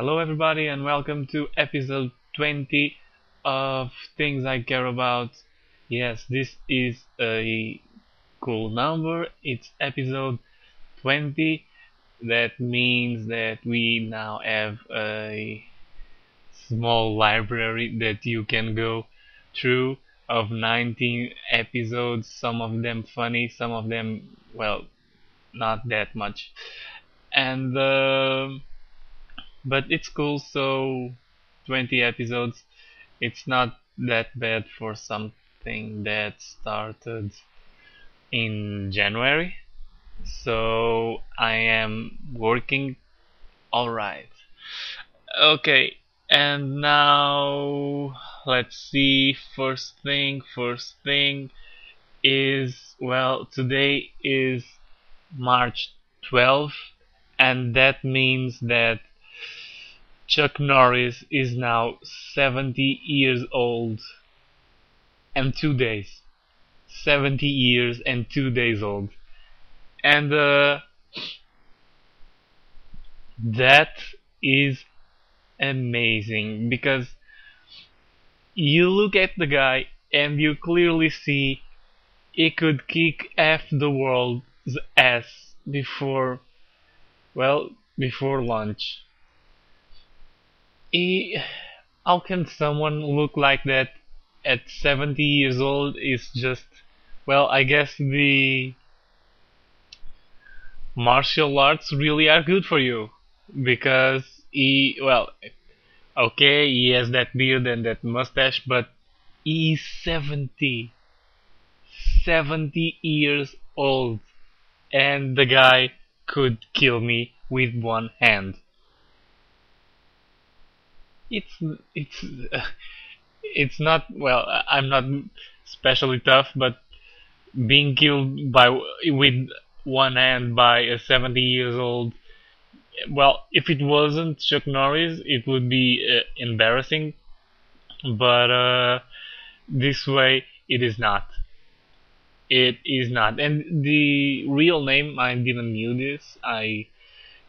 Hello, everybody, and welcome to episode 20 of Things I Care About. Yes, this is a cool number. It's episode 20. That means that we now have a small library that you can go through of 19 episodes, some of them funny, some of them, well, not that much. And, uh, but it's cool, so 20 episodes, it's not that bad for something that started in January. So I am working alright. Okay, and now let's see first thing first thing is well today is March 12th and that means that Chuck Norris is now 70 years old and 2 days 70 years and 2 days old and uh, that is amazing because you look at the guy and you clearly see he could kick half the world's ass before, well, before lunch. He, how can someone look like that at 70 years old is just, well, I guess the martial arts really are good for you. Because he well okay he has that beard and that mustache but he's 70 70 years old. And the guy could kill me with one hand it's it's uh, it's not well i'm not especially tough but being killed by with one hand by a 70 years old well, if it wasn't Chuck Norris, it would be uh, embarrassing. But uh, this way, it is not. It is not. And the real name, I didn't knew this. I,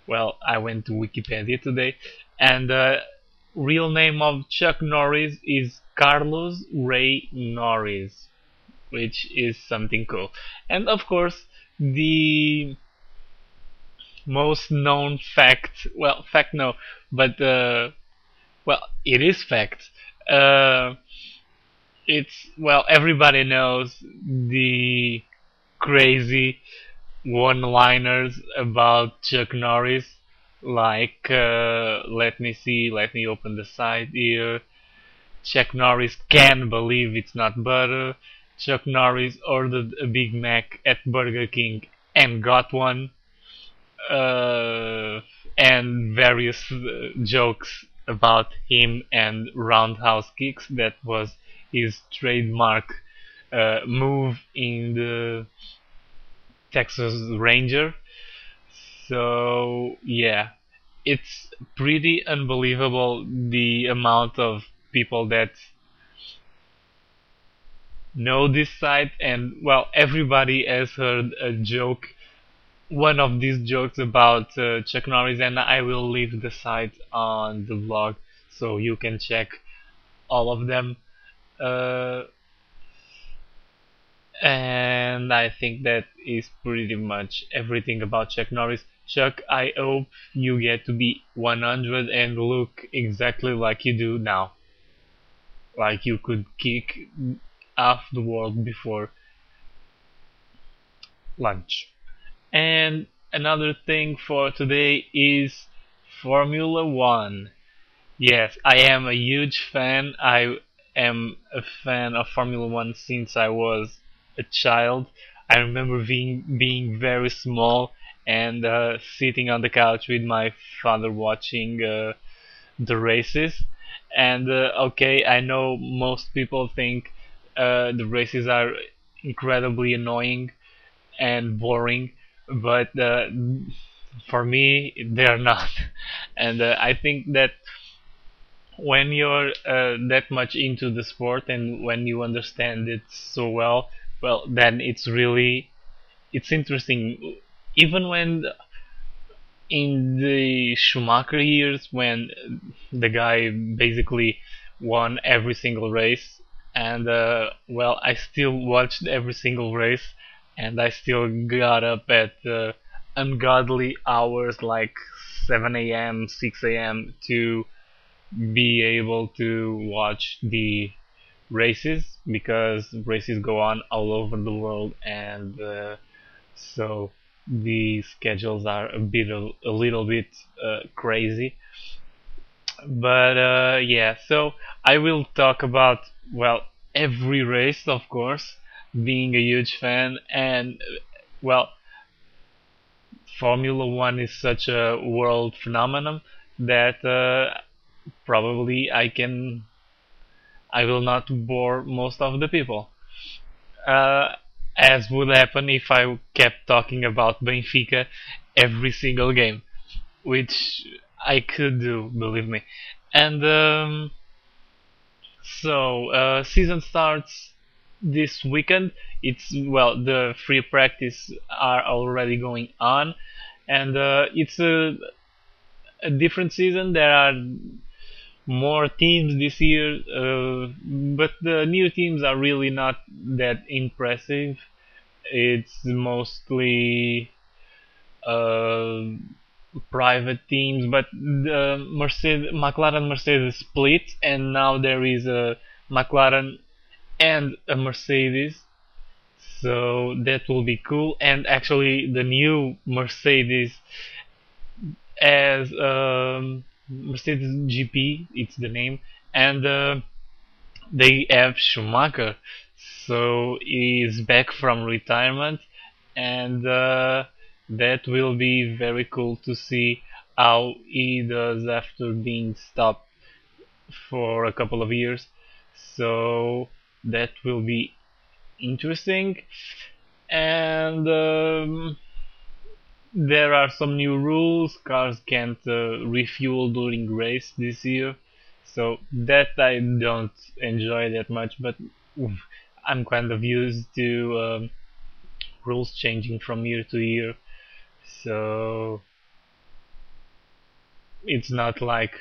well, I went to Wikipedia today, and uh, real name of Chuck Norris is Carlos Ray Norris, which is something cool. And of course, the most known fact well fact no but uh, well it is fact uh, it's well everybody knows the crazy one-liners about Chuck Norris like uh, let me see let me open the side here Chuck Norris can believe it's not butter Chuck Norris ordered a Big Mac at Burger King and got one uh, and various uh, jokes about him and roundhouse kicks. That was his trademark uh, move in the Texas Ranger. So yeah, it's pretty unbelievable the amount of people that know this site and well everybody has heard a joke one of these jokes about uh, Chuck Norris, and I will leave the site on the blog so you can check all of them. Uh, and I think that is pretty much everything about Chuck Norris. Chuck, I hope you get to be 100 and look exactly like you do now. Like you could kick half the world before lunch. And another thing for today is Formula One. Yes, I am a huge fan. I am a fan of Formula One since I was a child. I remember being being very small and uh, sitting on the couch with my father watching uh, the races. And uh, okay, I know most people think uh, the races are incredibly annoying and boring, but uh, for me they're not and uh, I think that when you're that much into the sport and when you understand it so well well then it's really it's interesting even when in the Schumacher years when the guy basically won every single race, and uh, well, I still watched every single race, and I still got up at uh, ungodly hours like 7 a.m., 6 a.m. to be able to watch the races because races go on all over the world and uh, so the schedules are a bit a, a little bit uh, crazy. But uh, yeah so i will talk about well every race of course being a huge fan and well formula 1 is such a world phenomenon that uh, probably i can i will not bore most of the people. Uh, as would happen if I kept talking about Benfica every single game, which I could do, believe me. And um, so uh, season starts this weekend. It's well, the free practice are already going on, and uh, it's a, a different season. There are more teams this year, uh, but the new teams are really not that impressive. It's mostly uh, private teams, but the Mercedes, McLaren Mercedes split, and now there is a McLaren and a Mercedes. So that will be cool. And actually, the new Mercedes as um, Mercedes GP, it's the name, and uh, they have Schumacher, so he's back from retirement, and uh, that will be very cool to see how he does after being stopped for a couple of years. So that will be interesting, and. Um, there are some new rules. Cars can't uh, refuel during race this year, so that I don't enjoy that much. But I'm kind of used to um, rules changing from year to year, so it's not like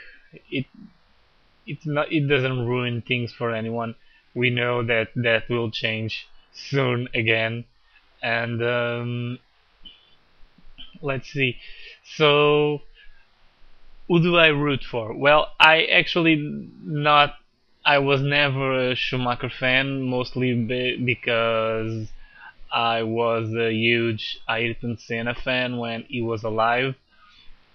it. It's not. It doesn't ruin things for anyone. We know that that will change soon again, and. Um, let's see. So, who do I root for? Well, I actually not. I was never a Schumacher fan, mostly be- because I was a huge Ayrton Senna fan when he was alive.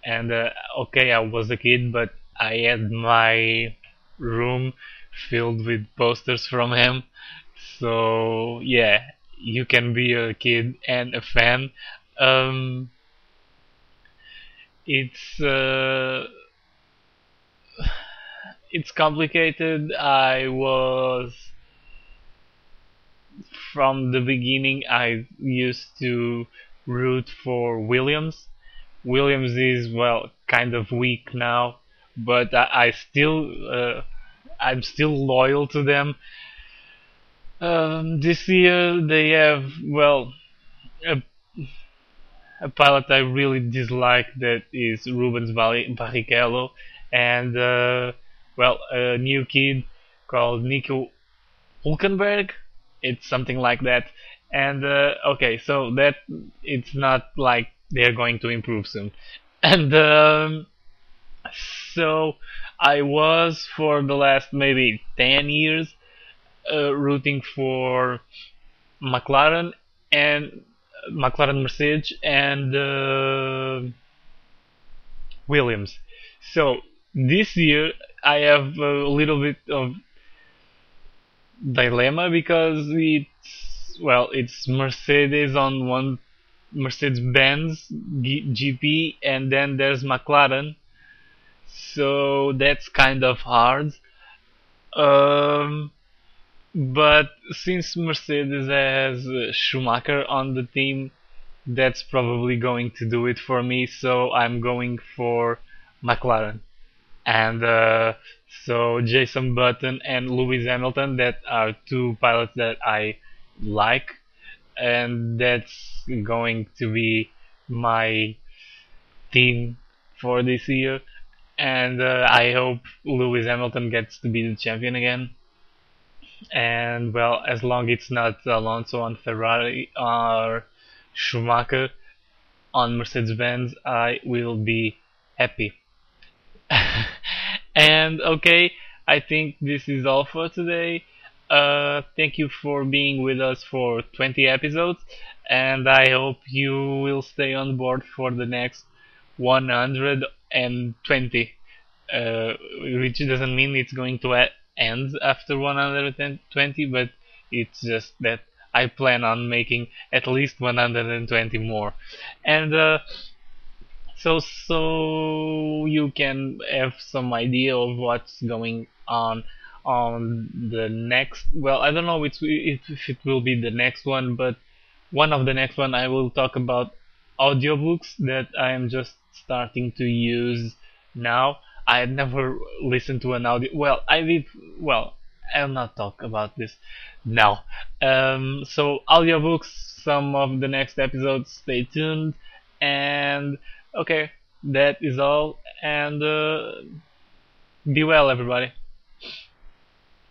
And uh, okay, I was a kid, but I had my room filled with posters from him. So yeah, you can be a kid and a fan. Um, it's uh, it's complicated. I was from the beginning. I used to root for Williams. Williams is well kind of weak now, but I, I still uh, I'm still loyal to them. Um, this year they have well a a pilot I really dislike that is Rubens Barrichello, and uh, well, a new kid called Nico Hulkenberg. It's something like that. And uh, okay, so that it's not like they're going to improve soon. And um, so I was for the last maybe 10 years uh, rooting for McLaren and McLaren Mercedes and uh, Williams. So this year I have a little bit of dilemma because it's well it's Mercedes on one Mercedes Benz GP and then there's McLaren so that's kind of hard um, but since Mercedes has Schumacher on the team, that's probably going to do it for me. So I'm going for McLaren. And uh, so Jenson Button and Lewis Hamilton, that are two pilots that I like, and that's going to be my team for this year, and uh, I hope Lewis Hamilton gets to be the champion again. And well, as long it's not Alonso on Ferrari or Schumacher on Mercedes Benz, I will be happy. and okay, I think this is all for today. Uh, thank you for being with us for 20 episodes, and I hope you will stay on board for the next 120. Uh, which doesn't mean it's going to end after 120, but it's just that I plan on making at least 120 more. And uh, so so you can have some idea of what's going on on the next well i don't know if, if it will be the next one but one of the next one i will talk about audiobooks that i am just starting to use now i had never listened to an audio. Well i did well i'll not talk about this now. Um, so audiobooks some of the next episodes stay tuned. And okay that is all. And uh, be well everybody